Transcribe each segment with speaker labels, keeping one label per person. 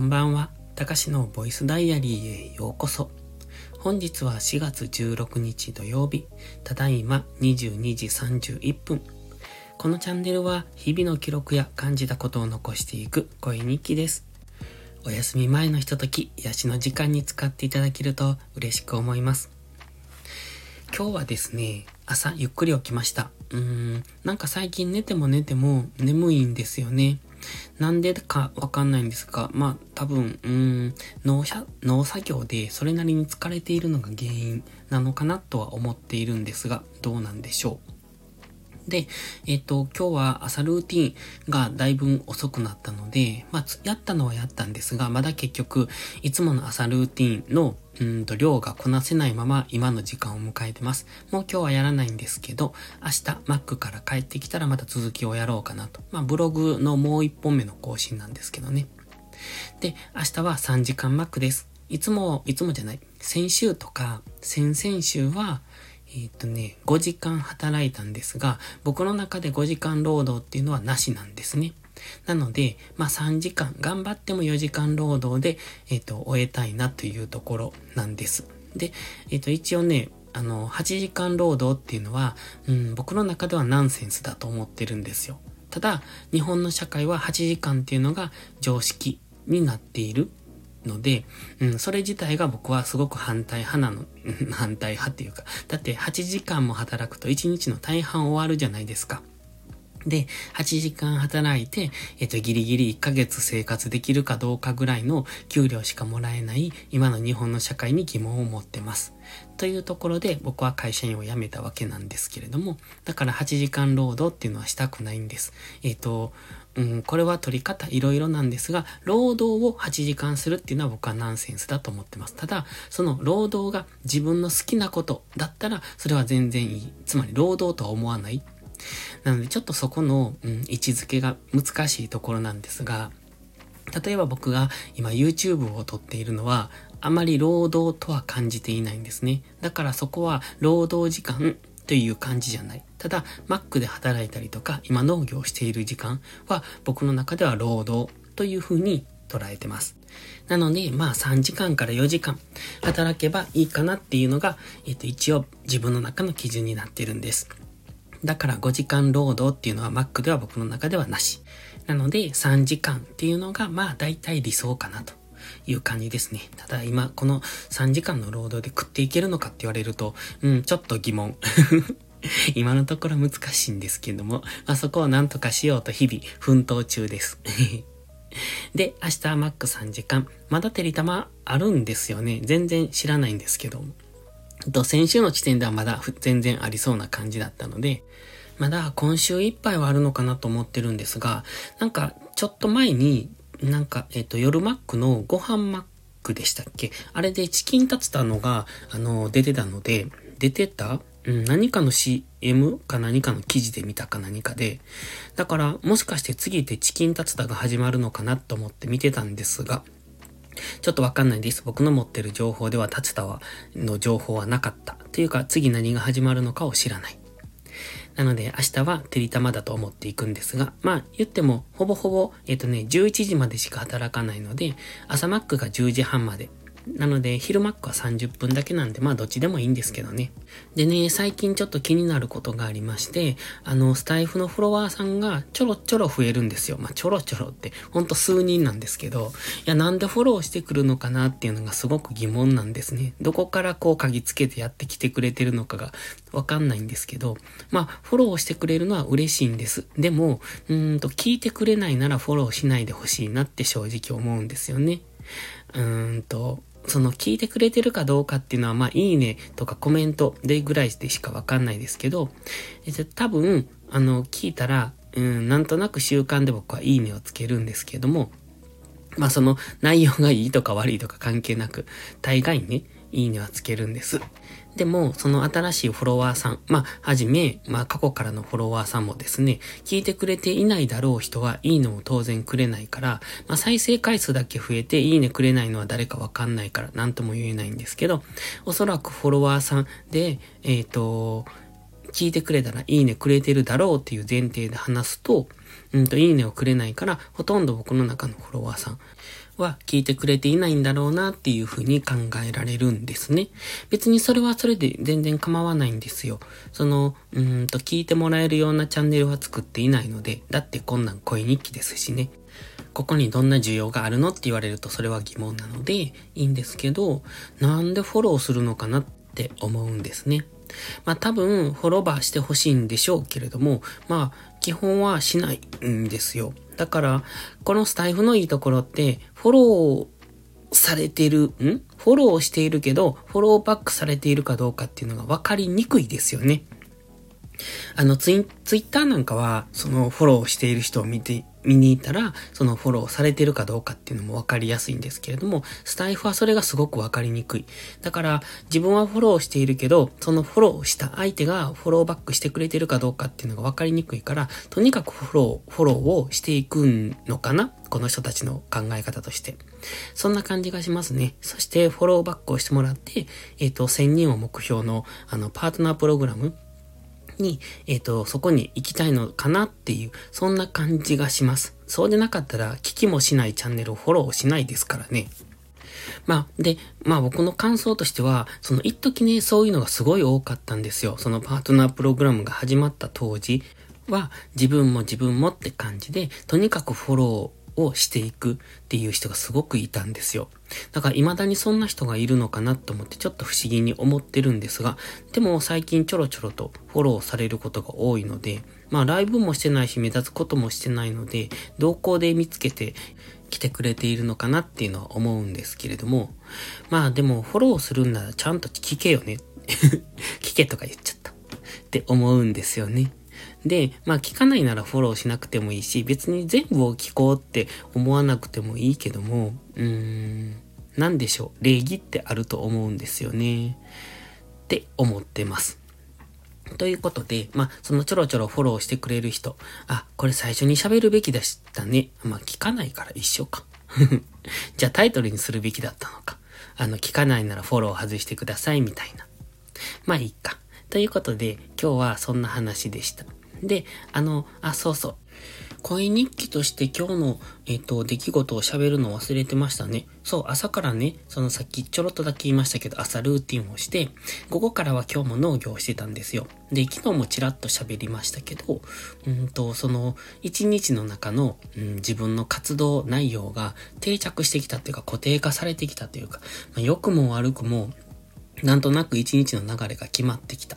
Speaker 1: こんばんは。たかしのボイスダイアリーへようこそ。本日は4月16日土曜日。ただいま22時31分。このチャンネルは日々の記録や感じたことを残していく声日記です。お休み前のひととき、癒しの時間に使っていただけると嬉しく思います。今日はですね、朝ゆっくり起きました。うーん、なんか最近寝ても寝ても眠いんですよね。なんでかわかんないんですが、まあ多分、うん、農農作業でそれなりに疲れているのが原因なのかなとは思っているんですが、どうなんでしょう？で、えっ、ー、と、今日は朝ルーティンがだいぶ遅くなったので、まあ、やったのはやったんですが、まだ結局、いつもの朝ルーティンのうんと、量がこなせないまま今の時間を迎えてます。もう今日はやらないんですけど、明日 Mac から帰ってきたらまた続きをやろうかなと。まあ、ブログのもう一本目の更新なんですけどね。で、明日は3時間 Mac です。いつも、いつもじゃない。先週とか、先々週は、えー、っとね、5時間働いたんですが、僕の中で5時間労働っていうのはなしなんですね。なので、まあ3時間、頑張っても4時間労働で、えっ、と、終えたいなというところなんです。で、えっ、と、一応ね、あの、8時間労働っていうのは、うん、僕の中ではナンセンスだと思ってるんですよ。ただ、日本の社会は8時間っていうのが常識になっているので、うん、それ自体が僕はすごく反対派なの、反対派っていうか、だって8時間も働くと1日の大半終わるじゃないですか。で、8時間働いて、えっと、ギリギリ1ヶ月生活できるかどうかぐらいの給料しかもらえない今の日本の社会に疑問を持ってます。というところで僕は会社員を辞めたわけなんですけれども、だから8時間労働っていうのはしたくないんです。えっと、うん、これは取り方いろいろなんですが、労働を8時間するっていうのは僕はナンセンスだと思ってます。ただ、その労働が自分の好きなことだったら、それは全然いい。つまり労働とは思わない。なのでちょっとそこの、うん、位置づけが難しいところなんですが、例えば僕が今 YouTube を撮っているのは、あまり労働とは感じていないんですね。だからそこは労働時間という感じじゃない。ただ、Mac で働いたりとか、今農業している時間は僕の中では労働というふうに捉えてます。なので、まあ3時間から4時間働けばいいかなっていうのが、えっ、と一応自分の中の基準になってるんです。だから5時間労働っていうのは Mac では僕の中ではなし。なので3時間っていうのがまあ大体理想かなという感じですね。ただ今この3時間の労働で食っていけるのかって言われると、うん、ちょっと疑問。今のところ難しいんですけども、まあ、そこをなんとかしようと日々奮闘中です。で、明日は Mac3 時間。まだ照り玉あるんですよね。全然知らないんですけども。と、先週の時点ではまだ全然ありそうな感じだったので、まだ今週いっぱいはあるのかなと思ってるんですが、なんかちょっと前に、なんか、えっ、と、夜マックのご飯マックでしたっけ？あれでチキンタツタのが、あの、出てたので、出てたうん、何かの CM か何かの記事で見たか何かで、だからもしかして次でチキンタツタが始まるのかなと思って見てたんですが、ちょっとわかんないです。僕の持ってる情報では、立田は、の情報はなかった。というか、次何が始まるのかを知らない。なので、明日はてりたまだと思っていくんですが、まあ、言っても、ほぼほぼ、えっ、とね、11時までしか働かないので、朝マックが10時半まで。なので、昼マックは30分だけなんで、まあどっちでもいいんですけどね。でね、最近ちょっと気になることがありまして、あの、スタイフのフォロワーさんがちょろちょろ増えるんですよ。まあちょろちょろって、ほんと数人なんですけど、いや、なんでフォローしてくるのかなっていうのがすごく疑問なんですね。どこからこう鍵つけてやってきてくれてるのかがわかんないんですけど、まあ、フォローしてくれるのは嬉しいんです。でも、うんと、聞いてくれないならフォローしないでほしいなって正直思うんですよね。うーんと、その聞いてくれてるかどうかっていうのは、まあ、いいねとかコメントでぐらいでしかわかんないですけど、多分、あの、聞いたら、うん、なんとなく習慣で僕はいいねをつけるんですけども、まあその内容がいいとか悪いとか関係なく、大概ね、いいねはつけるんです。でも、その新しいフォロワーさん、まあ、はじめ、まあ、過去からのフォロワーさんもですね、聞いてくれていないだろう人はいいのを当然くれないから、まあ、再生回数だけ増えていいねくれないのは誰かわかんないから、なんとも言えないんですけど、おそらくフォロワーさんで、えっ、ー、と、聞いてくれたらいいねくれてるだろうっていう前提で話すと、うんと、いいねをくれないから、ほとんど僕の中のフォロワーさんは聞いてくれていないんだろうなっていうふうに考えられるんですね。別にそれはそれで全然構わないんですよ。その、うんと聞いてもらえるようなチャンネルは作っていないので、だってこんなん声日記ですしね。ここにどんな需要があるのって言われるとそれは疑問なのでいいんですけど、なんでフォローするのかなって思うんですね。まあ多分フォロバーしてほしいんでしょうけれども、まあ基本はしないんですよ。だから、このスタイフのいいところって、フォローされてる、ん？フォローしているけど、フォローバックされているかどうかっていうのが分かりにくいですよね。あのツイ、ツイッターなんかは、そのフォローしている人を見て見に行ったら、そのフォローされてるかどうかっていうのもわかりやすいんですけれども、スタイフはそれがすごくわかりにくい。だから、自分はフォローしているけど、そのフォローした相手がフォローバックしてくれてるかどうかっていうのがわかりにくいから、とにかくフォロー、フォローをしていくのかな？この人たちの考え方として。そんな感じがしますね。そして、フォローバックをしてもらって、えっ、ー、と、1000人を目標の、あの、パートナープログラム、に、えっ、ー、と、そこに行きたいのかなっていう、そんな感じがします。そうでなかったら、聞きもしないチャンネルをフォローしないですからね。まあ、で、まあ僕の感想としては、その一時ね、そういうのがすごい多かったんですよ。そのパートナープログラムが始まった当時は、自分も自分もって感じで、とにかくフォロー、をしていくっていう人がすごくいたんですよ。だから未だにそんな人がいるのかなと思ってちょっと不思議に思ってるんですが、でも最近ちょろちょろとフォローされることが多いので、まあライブもしてないし目立つこともしてないので、同行で見つけて来てくれているのかなっていうのは思うんですけれども、まあでもフォローするんならちゃんと聞けよね。聞けとか言っちゃった。って思うんですよね。で、まあ聞かないならフォローしなくてもいいし、別に全部を聞こうって思わなくてもいいけども、うーん、なんでしょう、礼儀ってあると思うんですよね。って思ってます。ということで、まあ、そのちょろちょろフォローしてくれる人、あ、これ最初に喋るべきでしたね。まあ、聞かないから一緒か。じゃあタイトルにするべきだったのか。あの、聞かないならフォロー外してくださいみたいな。まあいいか。ということで、今日はそんな話でした。で、あの、あ、そうそう。恋日記として今日の、えっ、と、出来事を喋るの忘れてましたね。そう、朝からね、そのさっきちょろっとだけ言いましたけど、朝ルーティンをして、午後からは今日も農業をしてたんですよ。で、昨日もちらっと喋りましたけど、うんと、その、一日の中の、うん、自分の活動内容が定着してきたっていうか、固定化されてきたというか、まあ、良くも悪くも、なんとなく一日の流れが決まってきた。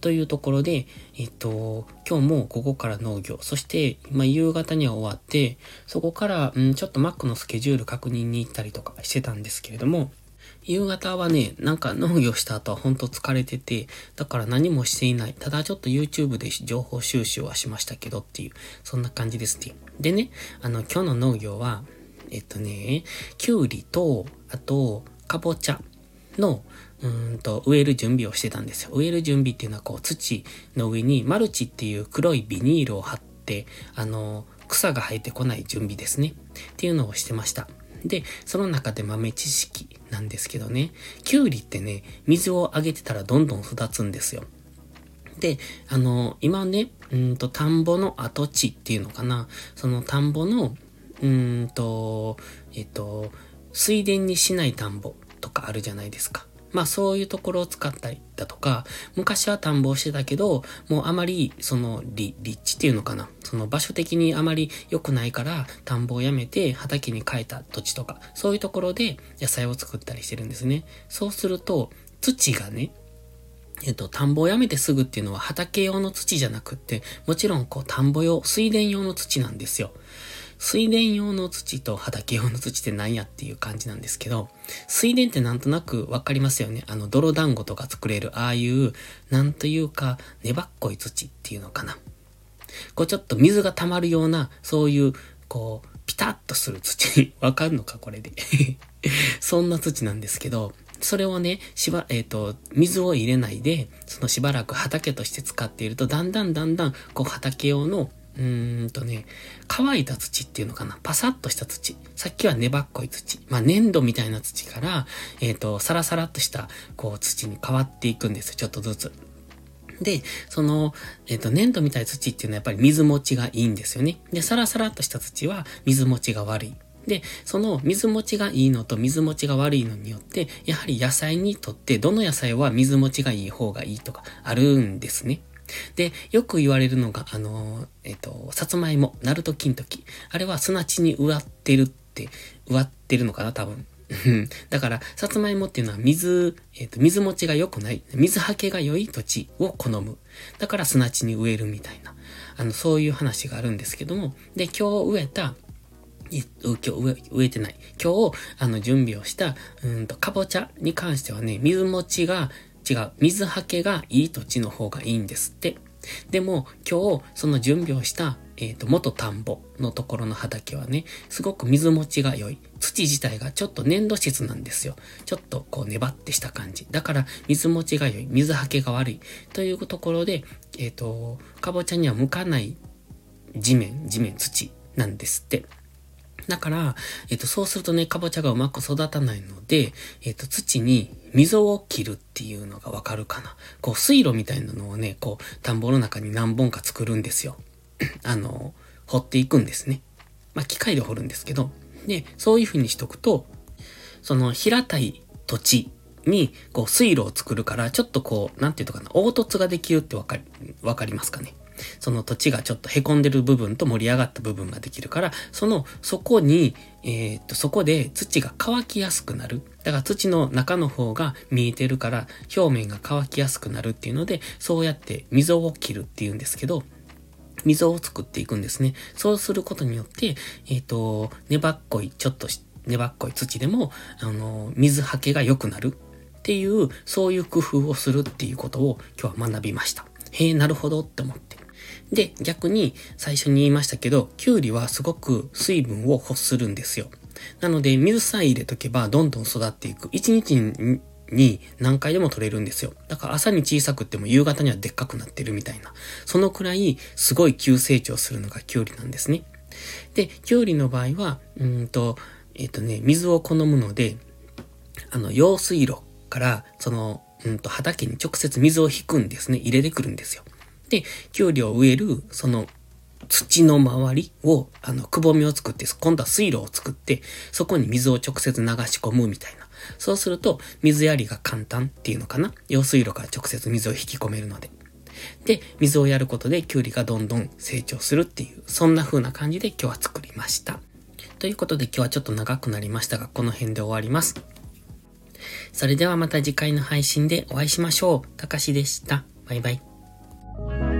Speaker 1: というところで、えっと、今日も午後から農業、そして、まあ、夕方には終わって、そこから、うん、ちょっと Mac のスケジュール確認に行ったりとかしてたんですけれども、夕方はね、なんか農業した後はほんと疲れてて、だから何もしていない。ただちょっと YouTube で情報収集はしましたけどっていう、そんな感じですね。でね、あの、今日の農業は、えっとね、きゅうりと、あと、かぼちゃの、うんと、植える準備をしてたんですよ。植える準備っていうのはこう土の上にマルチっていう黒いビニールを貼って、あの、草が生えてこない準備ですね。っていうのをしてました。で、その中で豆知識なんですけどね、きゅうりってね、水をあげてたらどんどん育つんですよ。で、あの、今ね、うんと、田んぼの跡地っていうのかな、その田んぼの、うんと、えっと、水田にしない田んぼとかあるじゃないですか。まあそういうところを使ったりだとか、昔は田んぼをしてたけど、もうあまりその立地っていうのかな。その場所的にあまり良くないから田んぼをやめて畑に変えた土地とか、そういうところで野菜を作ったりしてるんですね。そうすると土がね、えっと、田んぼをやめてすぐっていうのは畑用の土じゃなくって、もちろんこう田んぼ用、水田用の土なんですよ。水田用の土と畑用の土って何やっていう感じなんですけど、水田ってなんとなくわかりますよね。あの、泥団子とか作れる、ああいう、なんというか、粘っこい土っていうのかな。こうちょっと水が溜まるような、そういう、こう、ピタッとする土。わかるのかこれで。そんな土なんですけど、それをね、しば、えっ、ー、と、水を入れないで、そのしばらく畑として使っていると、だんだんだんだん、こう畑用のうーんとね、乾いた土っていうのかなパサッとした土。さっきは粘っこい土。まあ、粘土みたいな土から、えっ、ー、と、サラサラっとした、こう、土に変わっていくんです。ちょっとずつ。で、その、えっ、ー、と、粘土みたいな土っていうのはやっぱり水持ちがいいんですよね。で、サラサラっとした土は水持ちが悪い。で、その水持ちがいいのと水持ちが悪いのによって、やはり野菜にとってどの野菜は水持ちがいい方がいいとかあるんですね。で、よく言われるのが、あの、えっ、と、さつまいも、ナルト金時。あれは砂地に植わってるって、植わってるのかな、多分。だから、さつまいもっていうのは水、えっ、ー、と、水持ちが良くない、水はけが良い土地を好む。だから砂地に植えるみたいな、あの、そういう話があるんですけども、で、今日植えた、今日植え植えてない。今日、あの、準備をした、うんと、かぼちゃに関してはね、水持ちが違う。水はけがいい土地の方がいいんですって。でも、今日、その準備をした、えっ、ー、と、元田んぼのところの畑はね、すごく水持ちが良い。土自体がちょっと粘土質なんですよ。ちょっとこう粘ってした感じ。だから水持ちが良い。水はけが悪い。というところで、えっ、ー、と、かぼちゃには向かない地面、地面、土なんですって。だから、えっ、と、そうするとね、かぼちゃがうまく育たないので、えっ、と、土に溝を切るっていうのがわかるかな。こう、水路みたいなのをね、こう、田んぼの中に何本か作るんですよ。あの、掘っていくんですね。まあ、機械で掘るんですけど、で、そういう風にしとくと、その平たい土地に、こう、水路を作るから、ちょっとこう、なんていうのかな、凹凸ができるってわかり、わかりますかね。その土地がちょっと凹んでる部分と盛り上がった部分ができるから、その、そこに、えー、っと、そこで土が乾きやすくなる。だから土の中の方が見えてるから、表面が乾きやすくなるっていうので、そうやって溝を切るっていうんですけど、溝を作っていくんですね。そうすることによって、えっ、ー、と、粘っこい、ちょっと粘っこい土でも、あの、水はけが良くなるっていう、そういう工夫をするっていうことを今日は学びました。へえ、なるほどって思って。で、逆に最初に言いましたけど、キュウリはすごく水分を欲するんですよ。なので、水さえ入れとけばどんどん育っていく。1日に何回でも取れるんですよ。だから朝に小さくっても夕方にはでっかくなってるみたいな。そのくらいすごい急成長するのがキュウリなんですね。で、キュウリの場合は、うんと、えっ、ー、とね、水を好むので、あの、用水路から、その、うんと、畑に直接水を引くんですね。入れてくるんですよ。で、キュウリを植える、その、土の周りを、あの、くぼみを作って、今度は水路を作って、そこに水を直接流し込むみたいな。そうすると、水やりが簡単っていうのかな用水路から直接水を引き込めるので。で、水をやることでキュウリがどんどん成長するっていう、そんな風な感じで今日は作りました。ということで今日はちょっと長くなりましたが、この辺で終わります。それではまた次回の配信でお会いしましょう。たかしでした。バイバイ。Bye.